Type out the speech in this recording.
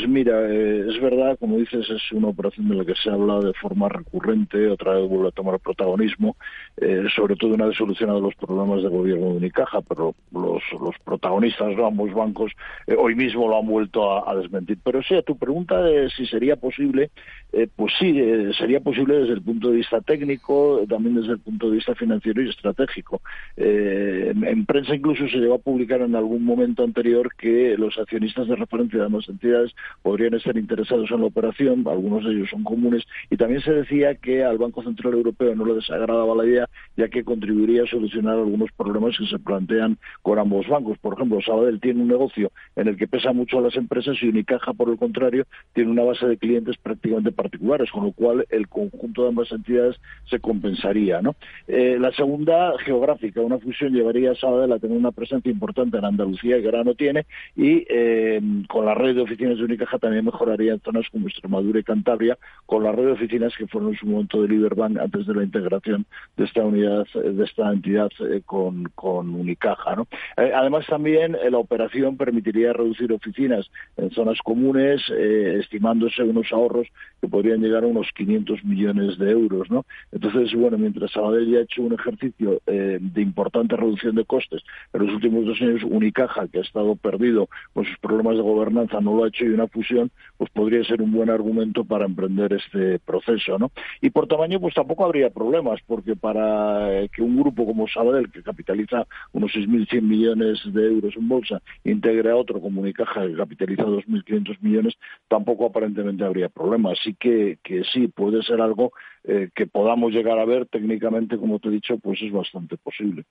Pues mira, eh, es verdad, como dices, es una operación de la que se habla de forma recurrente, otra vez vuelve a tomar protagonismo, eh, sobre todo una vez solucionado los problemas de gobierno de Unicaja, pero los, protagonistas de ambos bancos eh, hoy mismo lo han vuelto a, desmentir. Pero sí, a tu pregunta de si sería posible, pues sí, sería posible desde el punto de vista técnico, también desde el punto de vista financiero y estratégico. en prensa incluso se llegó a publicar en algún momento anterior que los accionistas de referencia de ambas entidades podrían estar interesados en la operación, algunos de ellos son comunes, y también se decía que al Banco Central Europeo no le desagradaba la idea, ya que contribuiría a solucionar algunos problemas que se plantean con ambos bancos. Por ejemplo, Sabadell tiene un negocio en el que pesa mucho a las empresas y Unicaja, por el contrario, tiene una base de clientes prácticamente particulares, con lo cual el conjunto de ambas entidades se compensaría. Eh, la segunda, geográfica, una fusión llevaría a Sabadell a tener una presencia importante en Andalucía, que ahora no tiene, y eh, con la red de oficinas de Unicaja también mejoraría en zonas como Extremadura y Cantabria, con la red de oficinas que fueron en su momento de Liberbank antes de la integración de esta unidad, de esta entidad eh, con, Unicaja. Eh, además, también la operación permitiría reducir oficinas en zonas comunes, estimándose unos ahorros que podrían llegar a unos 500 millones de euros. Entonces, bueno, mientras Sabadell ya ha hecho un ejercicio de importante reducción de costes en los últimos dos años, Unicaja, que ha estado perdido con sus problemas de gobernanza, no lo ha hecho una fusión pues podría ser un buen argumento para emprender este proceso. ¿no? Y por tamaño, pues tampoco habría problemas, porque para eh, que un grupo como Sabadell, que capitaliza unos 6.100 millones de euros en bolsa, integre a otro como Unicaja, que capitaliza 2.500 millones, tampoco aparentemente habría problemas. Así que, que sí, puede ser algo eh, que podamos llegar a ver técnicamente, como te he dicho, pues es bastante posible.